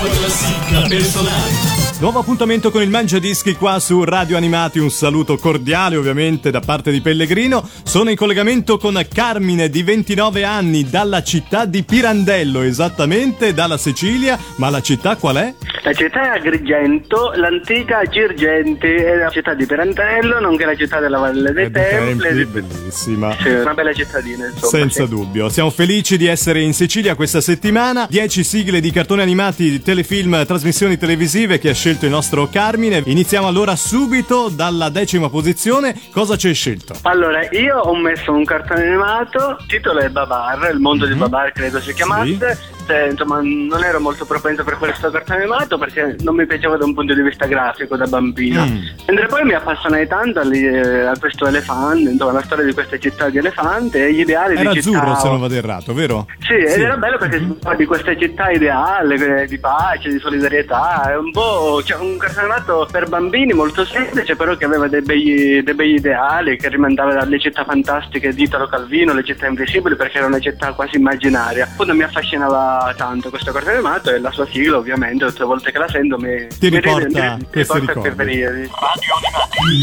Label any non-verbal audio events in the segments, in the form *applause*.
Classifica personale. Nuovo appuntamento con il Mangia Dischi qua su Radio Animati, un saluto cordiale ovviamente da parte di Pellegrino. Sono in collegamento con Carmine di 29 anni dalla città di Pirandello, esattamente dalla Sicilia, ma la città qual è? La città è Agrigento, l'antica Girgenti è la città di Pirandello, nonché la città della Valle dei Eh, Templi. Bellissima. Sì, una bella cittadina, insomma. Senza sì. dubbio, siamo felici di essere in Sicilia questa settimana. 10 sigle di cartoni animati, di telefilm, trasmissioni televisive che ha scelto il nostro Carmine. Iniziamo allora subito dalla decima posizione. Cosa ci hai scelto? Allora, io ho messo un cartone animato, il titolo è Babar, il mondo di Babar credo si chiamasse. Eh, insomma, non ero molto propenso per questo cartone animato perché non mi piaceva da un punto di vista grafico da bambino. Mm. Mentre poi mi appassionai tanto ali- eh, a questo elefante, insomma, la storia di questa città di elefante e gli ideali Era di città. azzurro se non vado errato, vero? Sì, ed era bello perché si parla di questa città ideale, eh, di pace, di solidarietà, è un po' cioè, un cartone animato per bambini molto semplice, però che aveva dei begli, dei begli ideali, che rimandava dalle città fantastiche di Italo Calvino, le città invisibili, perché era una città quasi immaginaria. Appunto mi affascinava tanto questo cartone animato e la sua sigla ovviamente, tutte le volte che la sento mi, Ti mi riporta mi questi riporta a quei ricordi. periodi. Il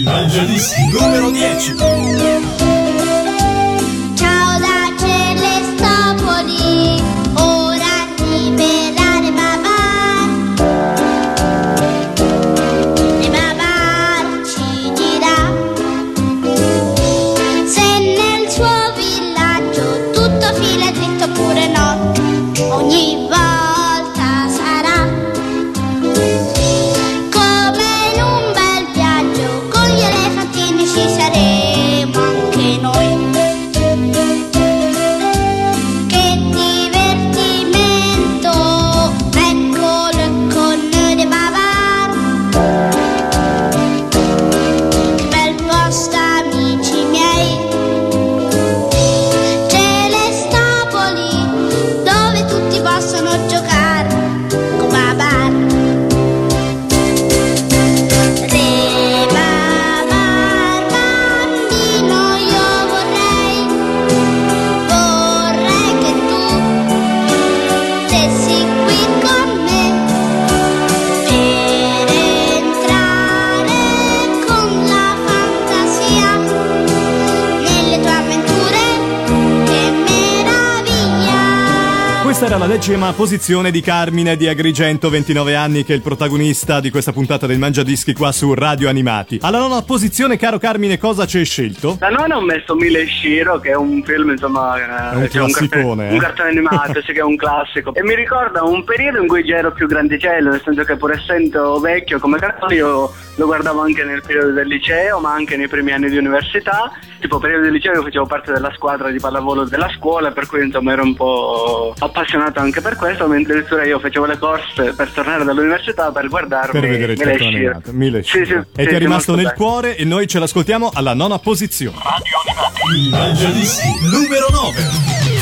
Mangiadischi numero 10. Ciao da Celestopoli, ora liberare Babar. La decima posizione di Carmine di Agrigento, 29 anni, che è il protagonista di questa puntata del Mangia Dischi qua su Radio Animati. Alla nona posizione, caro Carmine, cosa ci hai scelto? Da nonna ho messo Mile Shiro, che è un film, insomma, È un eh, cioè classicone, cartone, eh. un cartone animato, sì, che è un classico. E mi ricorda un periodo in cui già ero più grandicello, nel senso che pur essendo vecchio come cartone io lo guardavo anche nel periodo del liceo, ma anche nei primi anni di università. Tipo periodo del liceo facevo parte della squadra di pallavolo della scuola, per cui insomma ero un po' appassionato anche per questo, mentre addirittura io facevo le corse per tornare dall'università per guardarmi Per vedere il Mile Shiro. animato. Mille Sì, sì. E sì, ti è rimasto nel bello. cuore e noi ce l'ascoltiamo alla nona posizione. Il Mangiadischi numero 9.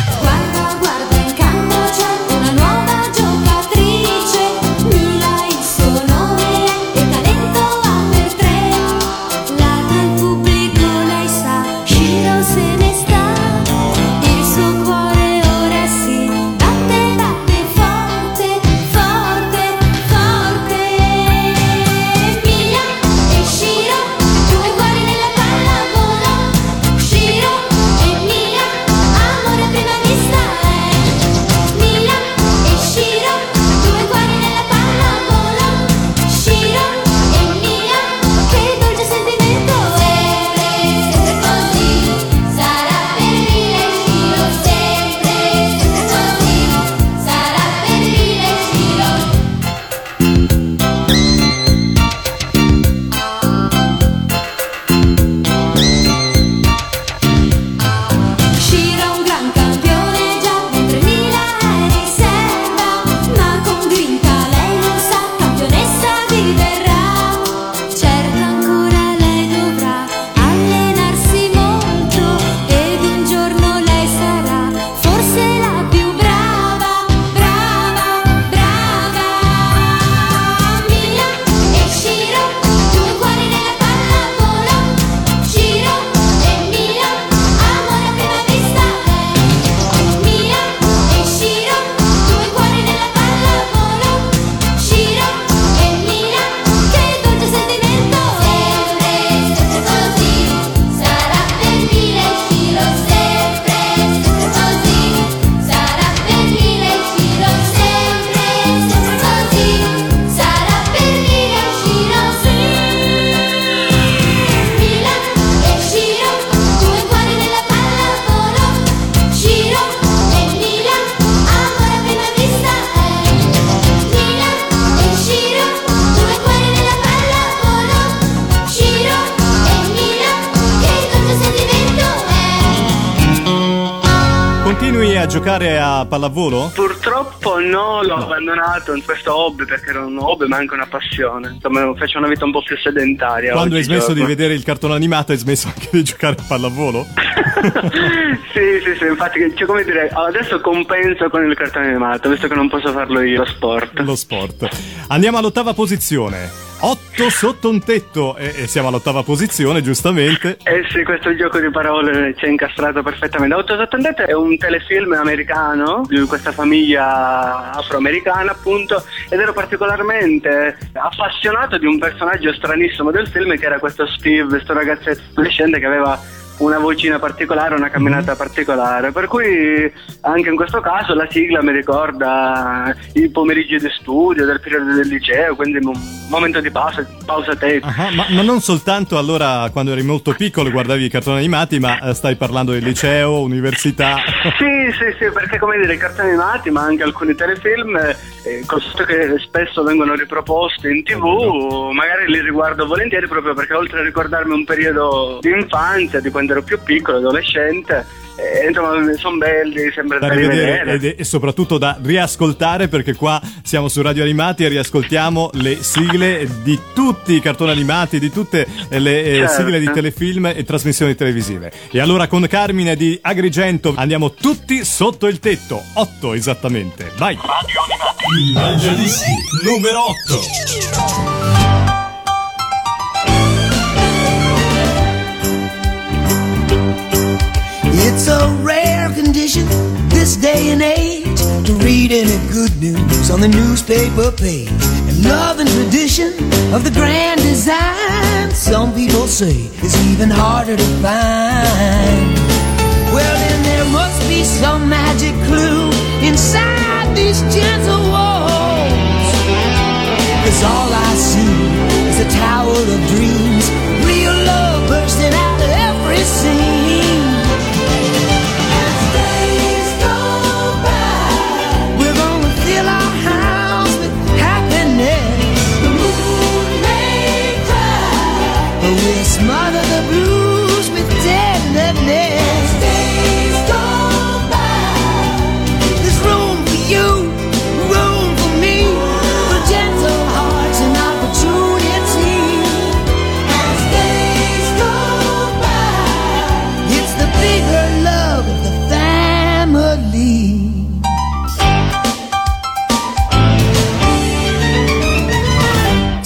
Pallavolo? Purtroppo no, l'ho abbandonato in questo hobby perché era un hobby ma anche una passione. Insomma, faccio una vita un po' più sedentaria. Quando hai smesso di oggigiorno. vedere il cartone animato hai smesso anche di giocare a pallavolo? *laughs* sì, sì, sì, infatti, cioè, come dire, adesso compenso con il cartone animato, visto che non posso farlo io, lo sport. Lo sport. Andiamo all'ottava posizione. 8 sotto un tetto e, e siamo all'ottava posizione, giustamente. Eh sì, questo gioco di parole ci è incastrato perfettamente. 880 è un telefilm americano di questa famiglia afroamericana, appunto, ed ero particolarmente appassionato di un personaggio stranissimo del film che era questo Steve, questo ragazzetto adolescente che aveva una vocina particolare, una camminata particolare, per cui anche in questo caso la sigla mi ricorda i pomeriggi di studio del periodo del liceo, quindi un momento di pausa, pausa tecnica. Ah, ma, ma non soltanto allora quando eri molto piccolo guardavi i cartoni animati, ma eh, stai parlando del liceo, università. *laughs* Sì, sì, sì, perché come dire, i cartoni animati, ma anche alcuni telefilm, eh, constato che spesso vengono riproposti in tv, magari li riguardo volentieri proprio perché oltre a ricordarmi un periodo di infanzia, di quando ero più piccolo, adolescente, eh, insomma, sono belli, sempre da da rivedere rivedere. ed- e soprattutto da riascoltare perché qua siamo su Radio Animati e riascoltiamo le sigle di tutti i cartoni animati, di tutte le eh, Certo. sigle di telefilm e trasmissioni televisive. E allora con Carmine di Agrigento andiamo tutti sotto il tetto, 8 esattamente. Vai! Il Mangiadischi numero 8. It's a rare condition this day and age to read any good news on the newspaper page. And love and tradition of the grand design, some people say, is even harder to find. Well, then there must be some magic clue inside these gentle walls. Cause all I see is a tower of dreams, real love bursting out of every scene.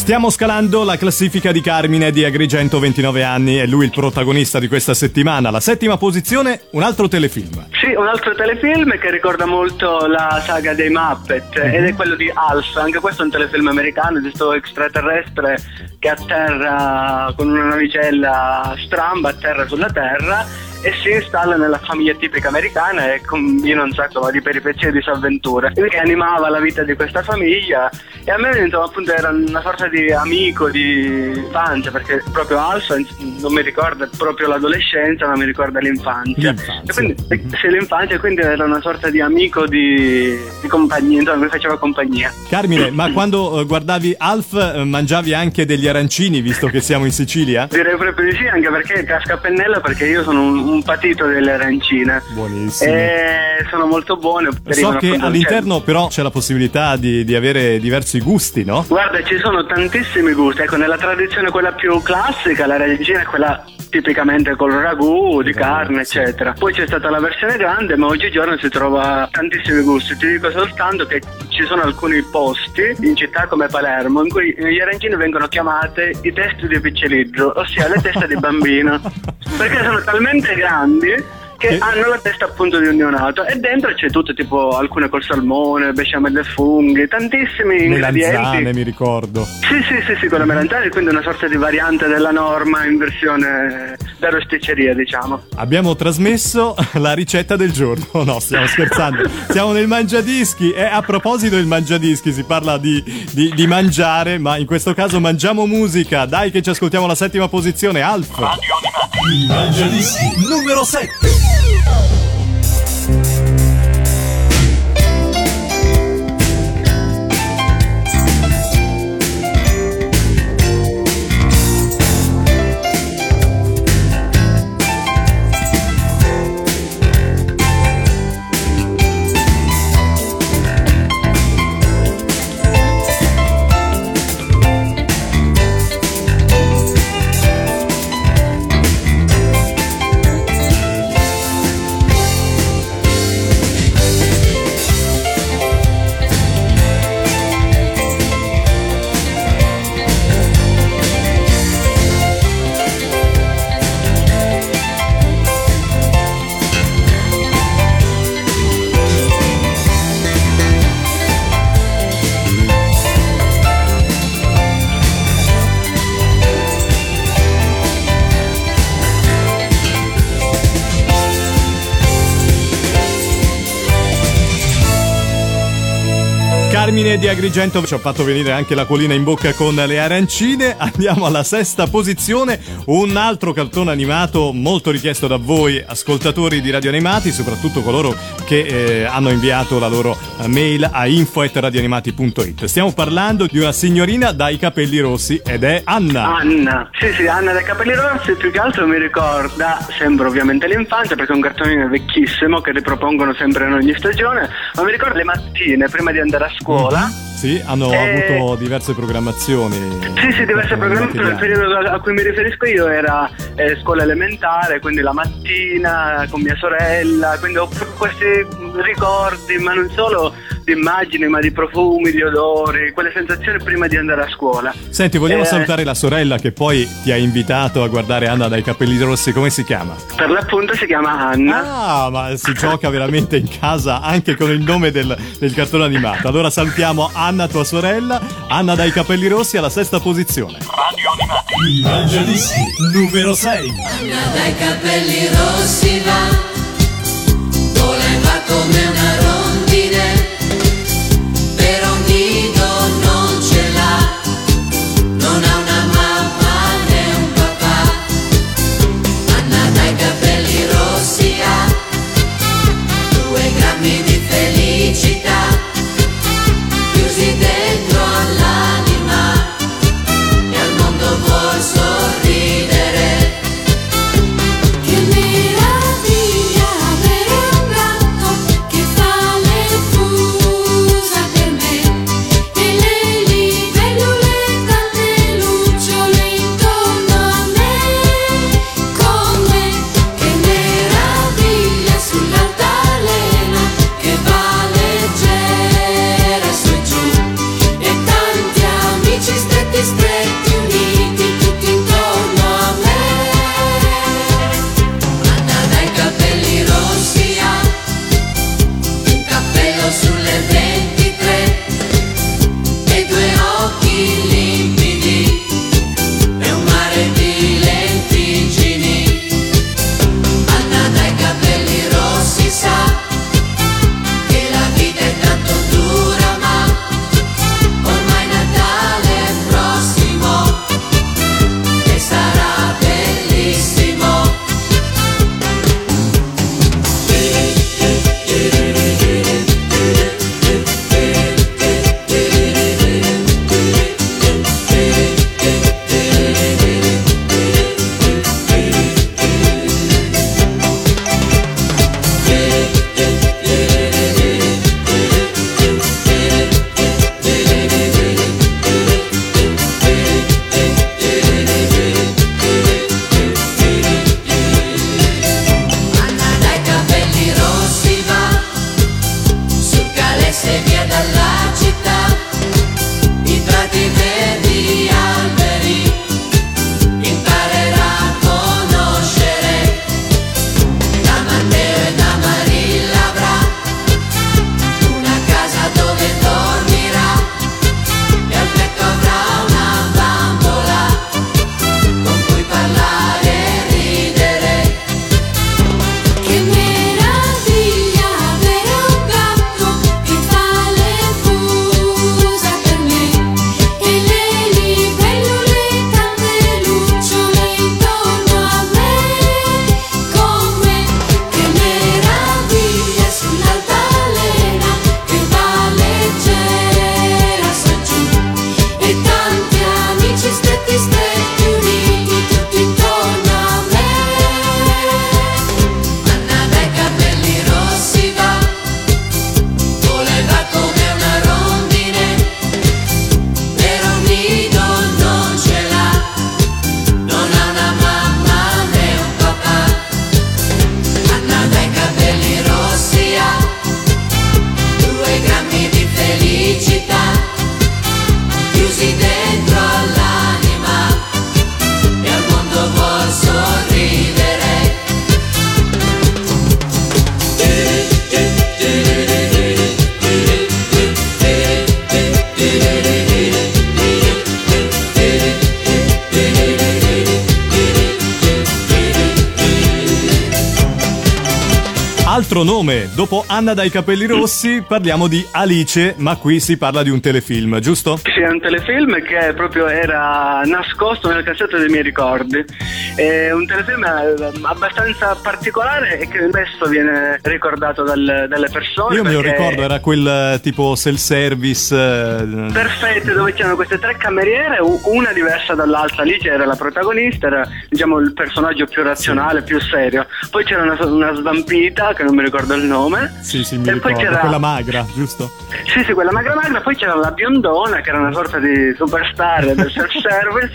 Stiamo scalando la classifica di Carmine di Agrigento, 29 anni, è lui il protagonista di questa settimana. La settima posizione, un altro telefilm. Sì, un altro telefilm che ricorda molto la saga dei Muppet ed è quello di Alf, anche questo è un telefilm americano di sto extraterrestre che atterra con una navicella stramba, atterra sulla Terra e si installa nella famiglia tipica americana e combina un sacco di peripezie e disavventure che animava la vita di questa famiglia e a me insomma appunto era una sorta di amico di infanzia perché proprio Alf non mi ricorda proprio l'adolescenza ma mi ricorda l'infanzia, L'infanzia. E quindi sì, l'infanzia, quindi era una sorta di amico di, di compagnia, insomma, mi faceva compagnia. Carmine, ma quando eh, guardavi Alf eh, mangiavi anche degli arancini, visto che siamo in Sicilia? Direi proprio di sì, anche perché casca a pennello, perché io sono un, un patito delle arancine. Buonissimo. E sono molto buone. So che all'interno però c'è la possibilità di, di avere diversi gusti, no? Guarda, ci sono tantissimi gusti. Ecco, nella tradizione quella più classica, la regina è quella tipicamente col ragù di carne, eccetera. Poi c'è stata la versione grande, ma oggigiorno si trova tantissimi gusti. Ti dico soltanto che ci sono alcuni posti in città come Palermo in cui gli arancini vengono chiamate i testi di picceliggio, ossia le teste di bambino. *laughs* Perché sono talmente grandi che Che- hanno la testa appunto di un neonato e dentro c'è tutto tipo alcune col salmone, besciamelle e funghi, tantissimi Melanzane, ingredienti. mi ricordo. Sì, sì, sì, sì, con le melanzane, quindi una sorta di variante della norma in versione da rosticceria, diciamo. Abbiamo trasmesso *laughs* la ricetta del giorno. *laughs* No, stiamo scherzando. Siamo nel mangiadischi. E a proposito del mangiadischi, si parla di, di- di mangiare, ma in questo caso mangiamo musica. Dai, che ci ascoltiamo la settima posizione. Alf. Il Mangiadischi numero 7. Carmine di Agrigento ci ha fatto venire anche l'acquolina in bocca con le arancine. Andiamo alla sesta posizione, un altro cartone animato molto richiesto da voi ascoltatori di Radio Animati, soprattutto coloro che eh, hanno inviato la loro eh, mail a info@radioanimati.it. Stiamo parlando di una signorina dai capelli rossi ed è Anna. Anna, sì sì, Anna dai capelli rossi più che altro mi ricorda sempre ovviamente l'infanzia perché è un cartone vecchissimo che ripropongono sempre in ogni stagione, ma mi ricorda le mattine prima di andare a scuola. Sì, hanno Eh, avuto diverse programmazioni. Sì, sì, diverse programmi, negli il periodo a cui mi riferisco io era eh, scuola elementare, quindi la mattina con mia sorella, quindi ho questi ricordi, ma non solo di immagini, ma di profumi, di odori, quelle sensazioni prima di andare a scuola. Senti, vogliamo Eh, salutare la sorella che poi ti ha invitato a guardare Anna dai capelli rossi, come si chiama? Per l'appunto si chiama Anna. Ah, ma si gioca veramente in casa anche con il nome del, del cartone animato. Allora salutiamo Anna, tua sorella. Anna dai capelli rossi alla sesta posizione. Il Mangiadischi numero 6. dai capelli rossi va, Dopo Anna dai capelli rossi parliamo di Alice, ma qui si parla di un telefilm, giusto? Sì, è un telefilm che proprio era nascosto nel cassetto dei miei ricordi. È un telefilm eh, abbastanza particolare e che spesso viene ricordato dal- dalle persone. Io me lo ricordo, era quel eh, tipo self-service. eh, Perfetto, dove c'erano queste tre cameriere, una diversa dall'altra. Alice era la protagonista, era diciamo il personaggio più razionale, più serio. Poi c'era una, una svampita, che non mi ricordo il nome. Sì, sì, mi e poi ricordo. c'era Quella magra, giusto? Sì, sì, quella magra magra, poi c'era la biondona che era una sorta di superstar del self-service.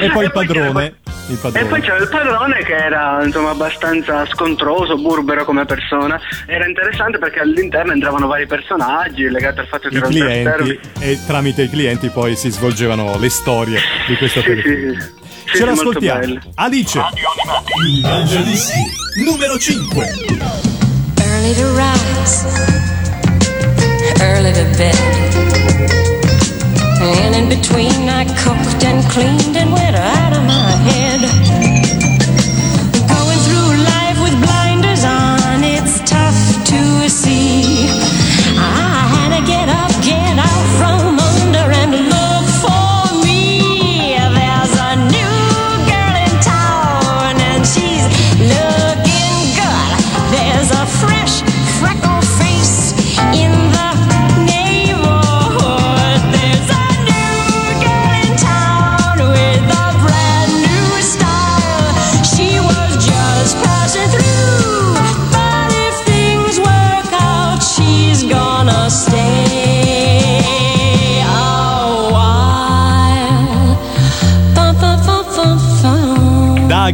*laughs* E poi il c'era- padrone. Il E poi c'era il padrone che era insomma abbastanza scontroso, burbero come persona. Era interessante perché all'interno entravano vari personaggi legati al fatto che I era clienti e tramite i clienti poi si svolgevano le storie di questo Sì, sì, sì. Sì, Ce l'ascoltiamo. Alice. Il numero 5. Early to rise, early to bed. And in between, I cooked and cleaned and went out of my head. Going through life with blinders on, it's tough to see.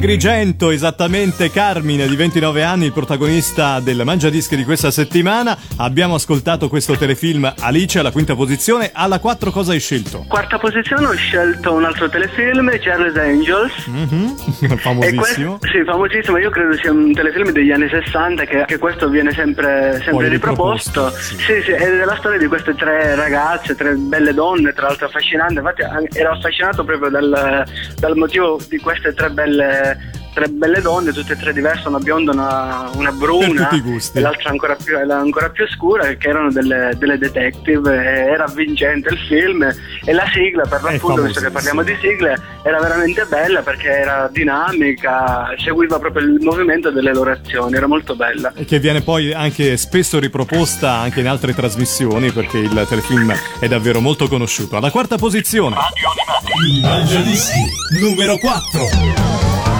Agrigento, esattamente Carmine di 29 anni, il protagonista del Mangiadischi di questa settimana. Abbiamo ascoltato questo telefilm Alice alla quinta posizione. Alla 4 cosa hai scelto? Quarta posizione ho scelto un altro telefilm, Charles Angels. *laughs* E Famosissimo. questo, sì, famosissimo. Io credo sia un telefilm degli anni 60 che, che questo viene sempre, sempre riproposto. sì. Sì, sì, è la storia di queste tre ragazze, tre belle donne, tra l'altro affascinanti. Infatti ero affascinato proprio dal, dal motivo di queste tre belle, tre belle donne, tutte e tre diverse, una bionda, una, una bruna e l'altra ancora più, ancora più scura, che erano delle, delle detective. Era avvincente il film e la sigla, per l'appunto, visto che parliamo di sigle, era veramente bella perché era dinamica, seguiva proprio il movimento delle loro azioni, era molto bella. E che viene poi anche spesso riproposta anche in altre trasmissioni perché il telefilm è davvero molto conosciuto. Alla quarta posizione. Il Mangiadischi numero 4.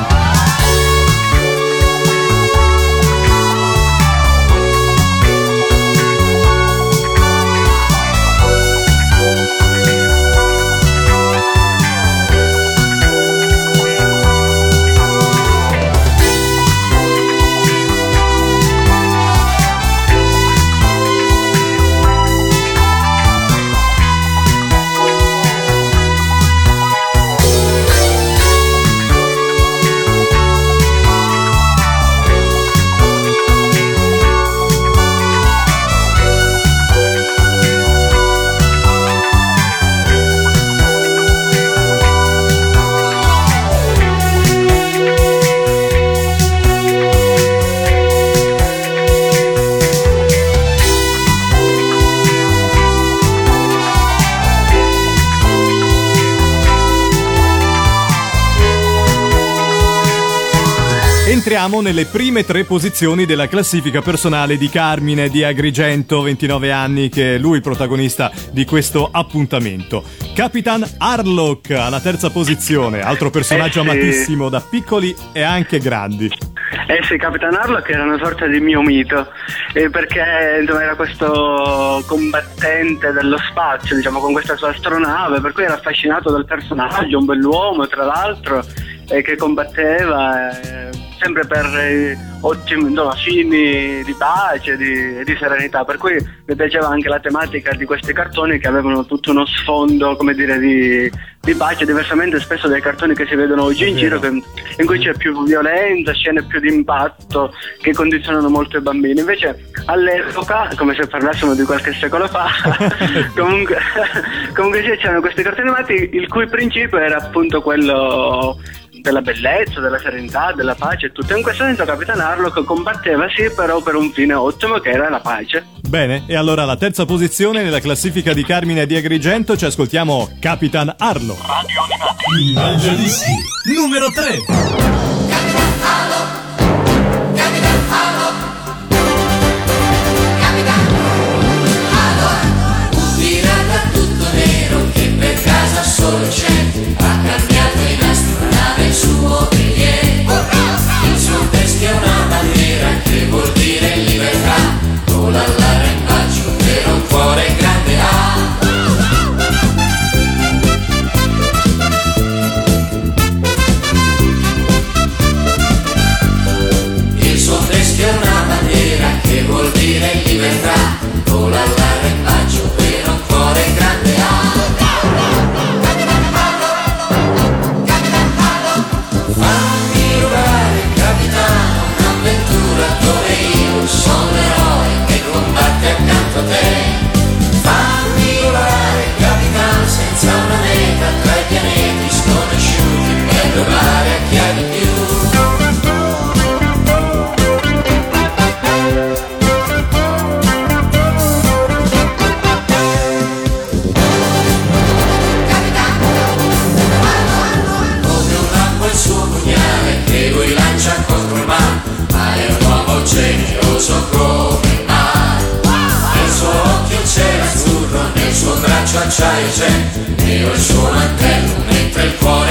Entriamo nelle prime tre posizioni della classifica personale di Carmine di Agrigento, 29 anni, che è lui il protagonista di questo appuntamento. Capitan Harlock alla terza posizione, altro personaggio Eh sì. amatissimo da piccoli e anche grandi. Eh sì, Capitan Harlock era una sorta di mio mito, eh, perché insomma, era questo combattente dello spazio, diciamo, con questa sua astronave, per cui era affascinato dal personaggio, un bell'uomo tra l'altro, eh, che combatteva eh, sempre per eh, ottimi insomma, fini di pace e di, di serenità, per cui mi piaceva anche la tematica di questi cartoni che avevano tutto uno sfondo, come dire, di, di pace, diversamente spesso dai cartoni che si vedono oggi in giro, che- in cui c'è più violenza, scene più di impatto che condizionano molto i bambini. Invece all'epoca, come se parlassimo di qualche secolo fa, *laughs* comunque, comunque sì, c'erano questi cartoni animati il cui principio era appunto quello della bellezza, della serenità, della pace tutto. In questo senso Capitan Harlock combatteva sì, però per un fine ottimo che era la pace. Bene, e allora alla terza posizione nella classifica di Carmine di Agrigento ci ascoltiamo Capitan Arlo. Il Mangiadischi numero 3. Pirata tutto nero che per casa solo c'è Ha cambiato in astronave il suo biglietto Il suo teschio è una nero il mentre il cuore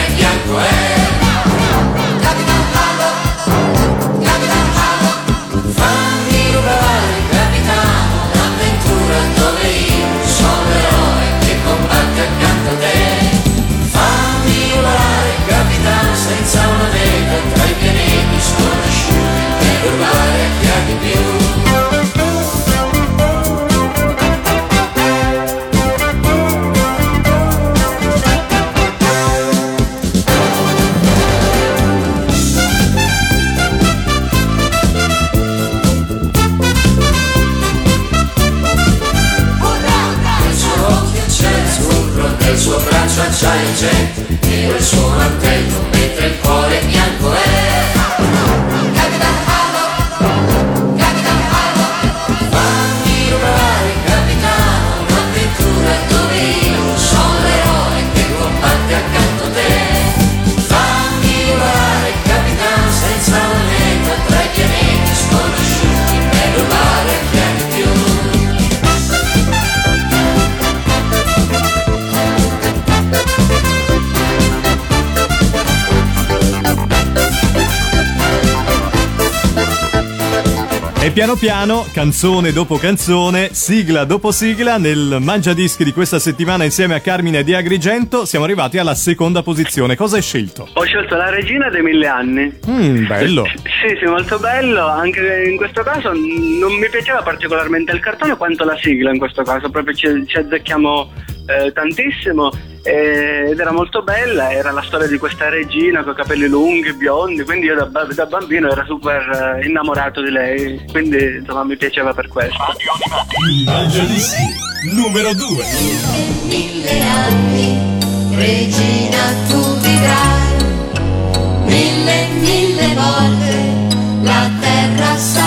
E piano piano, canzone dopo canzone, sigla dopo sigla, nel Mangiadischi di questa settimana insieme a Carmine di Agrigento siamo arrivati alla seconda posizione. Cosa hai scelto? Ho scelto la regina dei mille anni. Mmm, bello. Sì, sì, molto bello. Anche in questo caso non mi piaceva particolarmente il cartone quanto la sigla in questo caso, proprio ci, ci azzecchiamo eh, tantissimo eh, ed era molto bella, era la storia di questa regina con i capelli lunghi, biondi, quindi io da, da bambino ero super eh, innamorato di lei, quindi insomma mi piaceva per questo. Mangiadischi numero 2. mille anni, regina tu vivrai, mille, mille volte la terra salverai,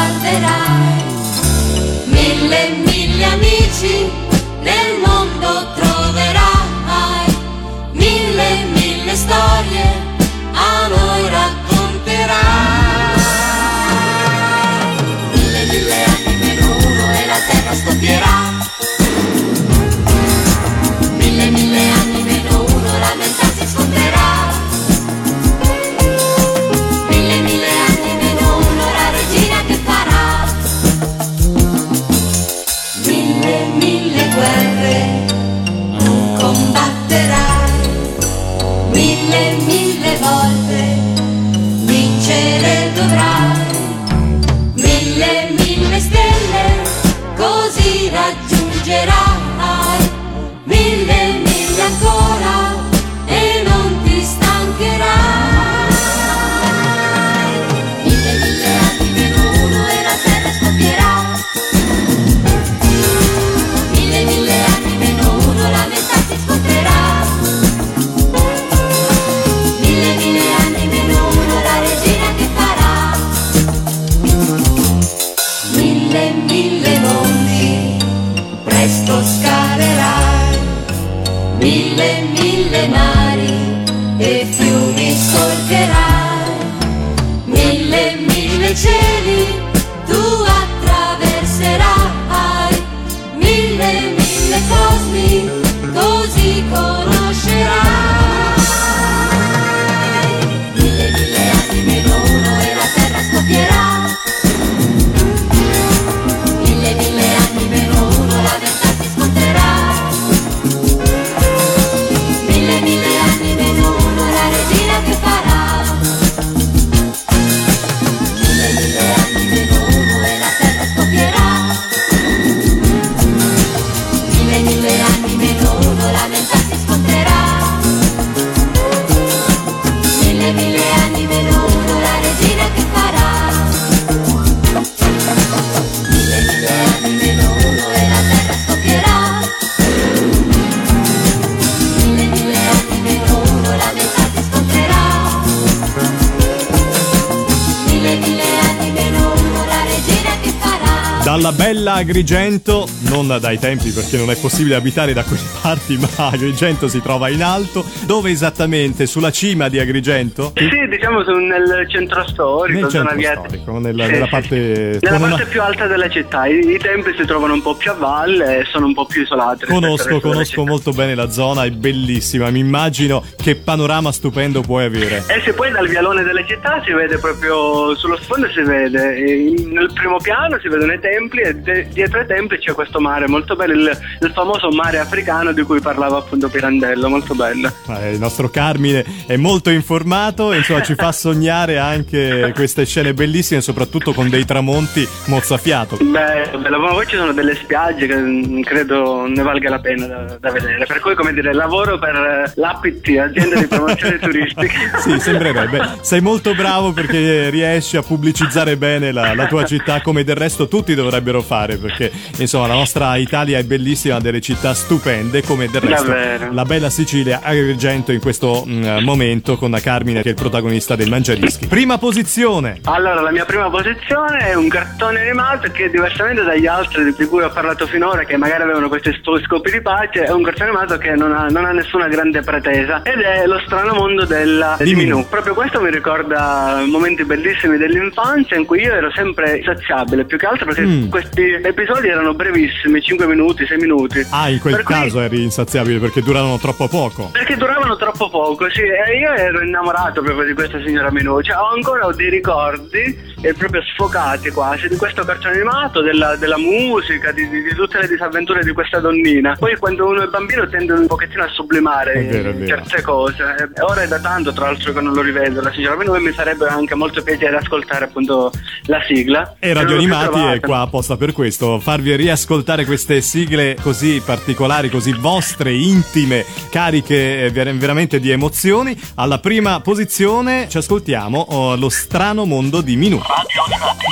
bella Agrigento, non dai tempi perché non è possibile abitare da quelle *laughs* parti, ma Agrigento si trova in alto. Dove esattamente? Sulla cima di Agrigento? Sì, diciamo nel centro storico, Nel centro via- storico, nella, Sì, nella parte... Nella con una- parte più alta della città, I, i templi si trovano un po' più a valle e sono un po' più isolati. Conosco, conosco molto bene la zona, è bellissima. Mi immagino che panorama stupendo puoi avere. E se poi dal vialone della città si vede proprio sullo sfondo si vede eh, nel primo piano si vedono i templi e de- dietro ai templi c'è questo mare molto bello, il, il famoso mare africano di cui parlava appunto Pirandello, molto bello. Eh, Il nostro Carmine è molto informato e insomma ci fa sognare anche queste scene bellissime, soprattutto con dei tramonti mozzafiato. Beh, bello, ma poi ci sono delle spiagge che mm, credo ne valga la pena da, da vedere. Per cui, come dire, lavoro per eh, l'APT, azienda di promozione *laughs* turistica. Sì, sembrerebbe. Sei molto bravo perché riesci a pubblicizzare bene la, la tua città, come del resto tutti dovrebbero fare, perché insomma la nostra Italia è bellissima, ha delle città stupende, come del resto Davvero. la bella Sicilia, Agrigento in questo mm, momento con la Carmine che è il protagonista del Mangiadischi. Prima posizione. Allora, la mia prima posizione è un cartone animato che, diversamente dagli altri di cui ho parlato finora, che magari avevano questi scopi di pace, è un cartone animato che non ha, non ha nessuna grande pretesa ed è Lo strano mondo della Minù. Minù. Proprio questo mi ricorda momenti bellissimi dell'infanzia in cui io ero sempre saziabile, più che altro perché Mm. Questi episodi erano brevissimi, 5 minuti, 6 minuti. Ah, in quel Per cui- caso eri insaziabile perché duravano troppo poco. perché duravano troppo poco, sì, e io ero innamorato proprio di questa signora cioè ho ancora dei ricordi proprio sfocati quasi di questo cartone animato, della, della musica, di, di- di tutte le disavventure di questa donnina. Poi quando uno è bambino tende un pochettino a sublimare vero, certe cose. E ora è da tanto, tra l'altro, che non lo rivedo la Minù e mi sarebbe anche molto piacere ascoltare appunto la sigla. E Radio Animati è qua apposta per questo, farvi riascoltare queste sigle così particolari, così vostre, intime, cariche eh, ver- veramente di emozioni. Alla prima posizione ci ascoltiamo oh, Lo strano mondo di Minù.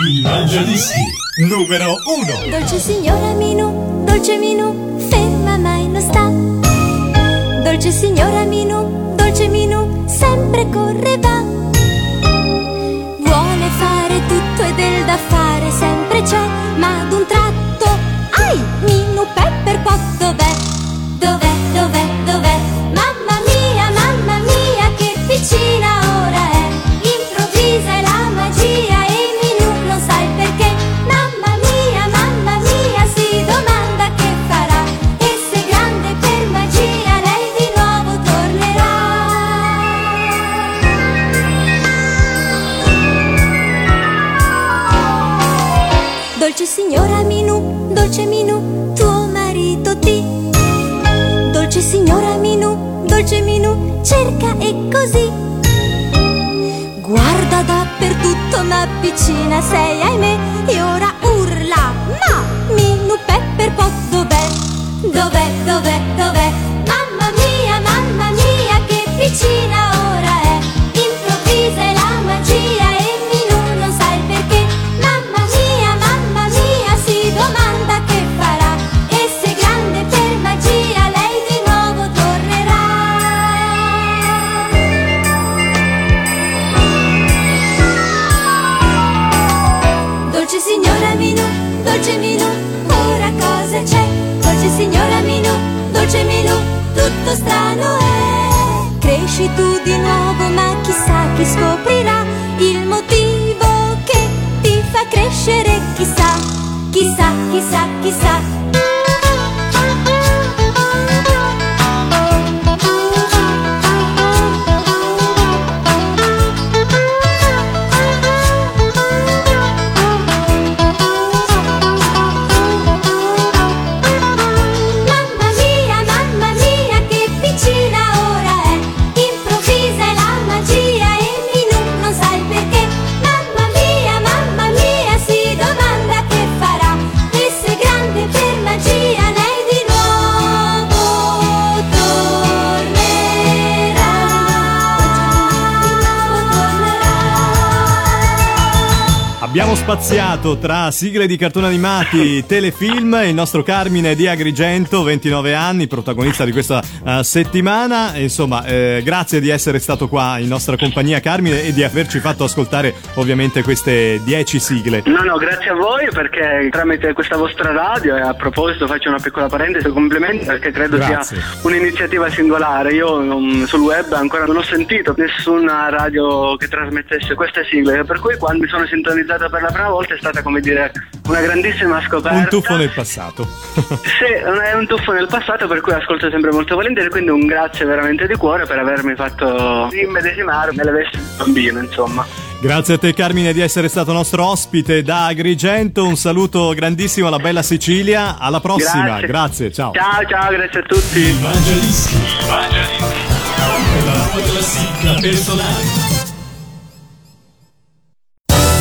Il Mangiadischi numero 1. Dolce signora Minu, dolce Minu, ferma mai non sta. Dolce signora Minu, dolce Minu, sempre corre va. Vuole fare tutto e del da fare sempre c'è, ma ad un tratto, ai, Minu Pepper Pot dov'è? Dov'è, dov'è, dov'è? Piccina sei, ahimè, e Cresci tu di nuovo, ma chissà chi scoprirà il motivo che ti fa crescere, chissà, chissà, chissà, chissà. Spaziato tra sigle di cartoni animati, *laughs* telefilm, il nostro Carmine di Agrigento, 29 anni, protagonista di questa eh, settimana. Insomma, eh, grazie di essere stato qua in nostra compagnia Carmine e di averci fatto ascoltare ovviamente queste 10 sigle. No, no, grazie a voi perché tramite questa vostra radio, e a proposito faccio una piccola parentesi, complimenti perché credo Grazie. sia un'iniziativa singolare. Io um, sul web ancora non ho sentito nessuna radio che trasmettesse queste sigle, per cui quando mi sono sintonizzato per la prima volta è stata come dire una grandissima scoperta. Un tuffo nel passato. *laughs* Sì, è un tuffo nel passato per cui ascolto sempre molto volentieri, quindi un grazie veramente di cuore per avermi fatto immedesimare nelle vesti di bambino, insomma. Grazie a te Carmine di essere stato nostro ospite da Agrigento, un saluto grandissimo alla bella Sicilia, alla prossima, grazie, ciao. Ciao, ciao, grazie a tutti. Mangialischi. La tua classifica personale.